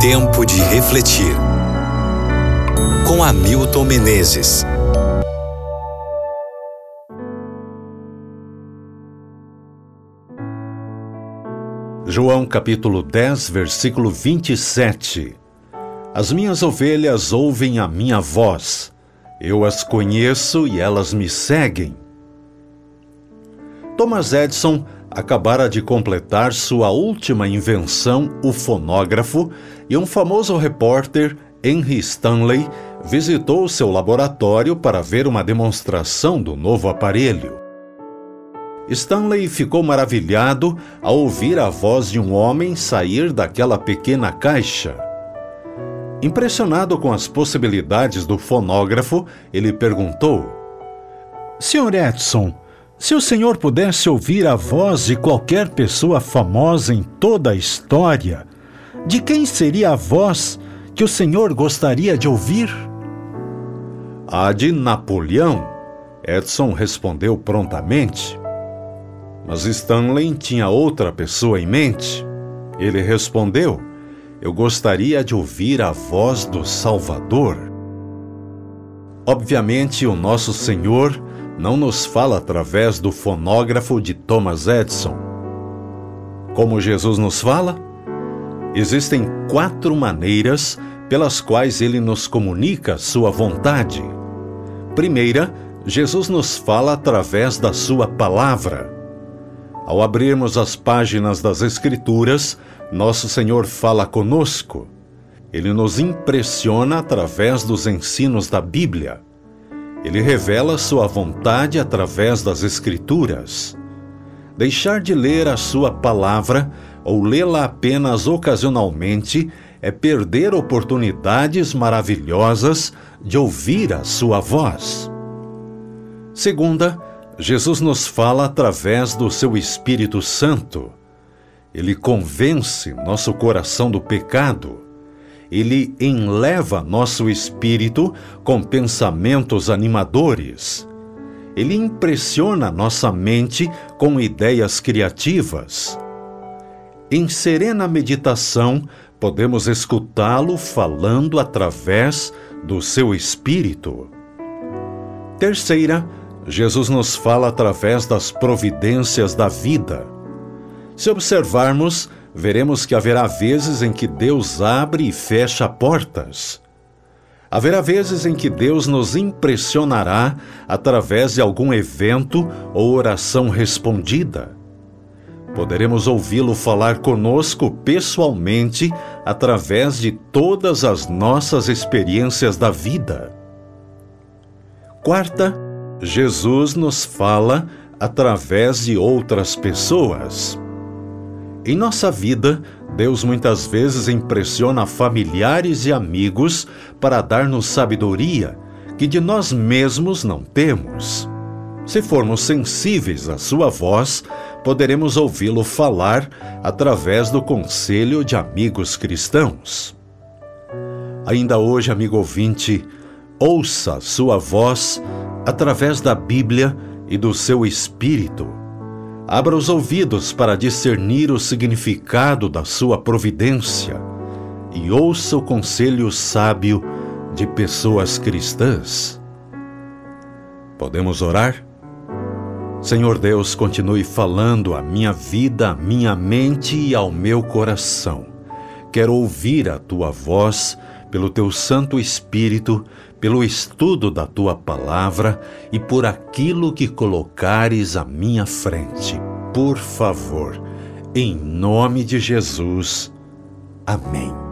Tempo de refletir. Com Hamilton Menezes. João capítulo 10, versículo 27. As minhas ovelhas ouvem a minha voz. Eu as conheço e elas me seguem. Thomas Edison acabara de completar sua última invenção, o fonógrafo, e um famoso repórter, Henry Stanley, visitou seu laboratório para ver uma demonstração do novo aparelho. Stanley ficou maravilhado ao ouvir a voz de um homem sair daquela pequena caixa. Impressionado com as possibilidades do fonógrafo, ele perguntou: Sr. Edson, se o senhor pudesse ouvir a voz de qualquer pessoa famosa em toda a história, de quem seria a voz que o senhor gostaria de ouvir? A de Napoleão, Edson respondeu prontamente. Mas Stanley tinha outra pessoa em mente. Ele respondeu: Eu gostaria de ouvir a voz do Salvador. Obviamente, o nosso Senhor não nos fala através do fonógrafo de Thomas Edison. Como Jesus nos fala? Existem quatro maneiras pelas quais ele nos comunica sua vontade. Primeira, Jesus nos fala através da sua palavra. Ao abrirmos as páginas das Escrituras, nosso Senhor fala conosco. Ele nos impressiona através dos ensinos da Bíblia. Ele revela sua vontade através das Escrituras. Deixar de ler a sua palavra ou lê-la apenas ocasionalmente é perder oportunidades maravilhosas de ouvir a sua voz. Segunda, Jesus nos fala através do seu Espírito Santo. Ele convence nosso coração do pecado ele enleva nosso espírito com pensamentos animadores. Ele impressiona nossa mente com ideias criativas. Em serena meditação, podemos escutá-lo falando através do seu espírito. Terceira, Jesus nos fala através das providências da vida. Se observarmos, veremos que haverá vezes em que Deus abre e fecha portas. Haverá vezes em que Deus nos impressionará através de algum evento ou oração respondida. Poderemos ouvi-lo falar conosco pessoalmente através de todas as nossas experiências da vida. Quarta, Jesus nos fala através de outras pessoas. Em nossa vida, Deus muitas vezes impressiona familiares e amigos para dar-nos sabedoria que de nós mesmos não temos. Se formos sensíveis à sua voz, poderemos ouvi-lo falar através do conselho de amigos cristãos. Ainda hoje, amigo ouvinte, ouça sua voz através da Bíblia e do seu espírito Abra os ouvidos para discernir o significado da sua providência e ouça o conselho sábio de pessoas cristãs. Podemos orar? Senhor Deus, continue falando à minha vida, à minha mente e ao meu coração. Quero ouvir a tua voz pelo teu Santo Espírito, pelo estudo da tua palavra e por aquilo que colocares à minha frente. Por favor, em nome de Jesus. Amém.